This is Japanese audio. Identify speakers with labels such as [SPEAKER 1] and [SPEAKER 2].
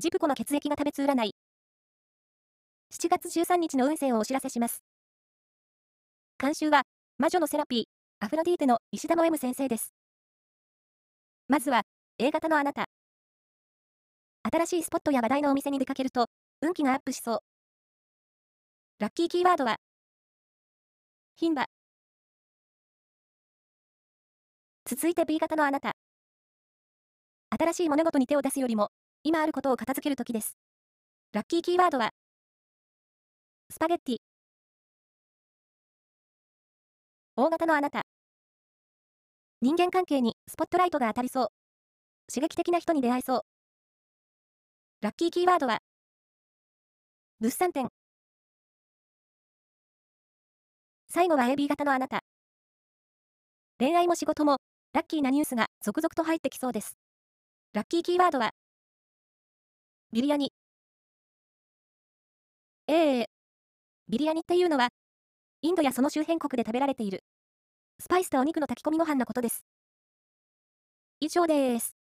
[SPEAKER 1] ジプコの血液が食べつ占い。7月13日の運勢をお知らせします。監修は、魔女のセラピー、アフロディーテの石田の M 先生です。まずは、A 型のあなた。新しいスポットや話題のお店に出かけると、運気がアップしそう。ラッキーキーワードは、牝馬。続いて B 型のあなた。新しい物事に手を出すよりも、今あることを片付けるときです。ラッキーキーワードは、スパゲッティ。大型のあなた。人間関係にスポットライトが当たりそう。刺激的な人に出会えそう。ラッキーキーワードは、物産展。最後は AB 型のあなた。恋愛も仕事も、ラッキーなニュースが続々と入ってきそうです。ラッキーキーワードは、ビリヤニ。ええビリヤニっていうのは、インドやその周辺国で食べられている、スパイスとお肉の炊き込みご飯のことです。以上です。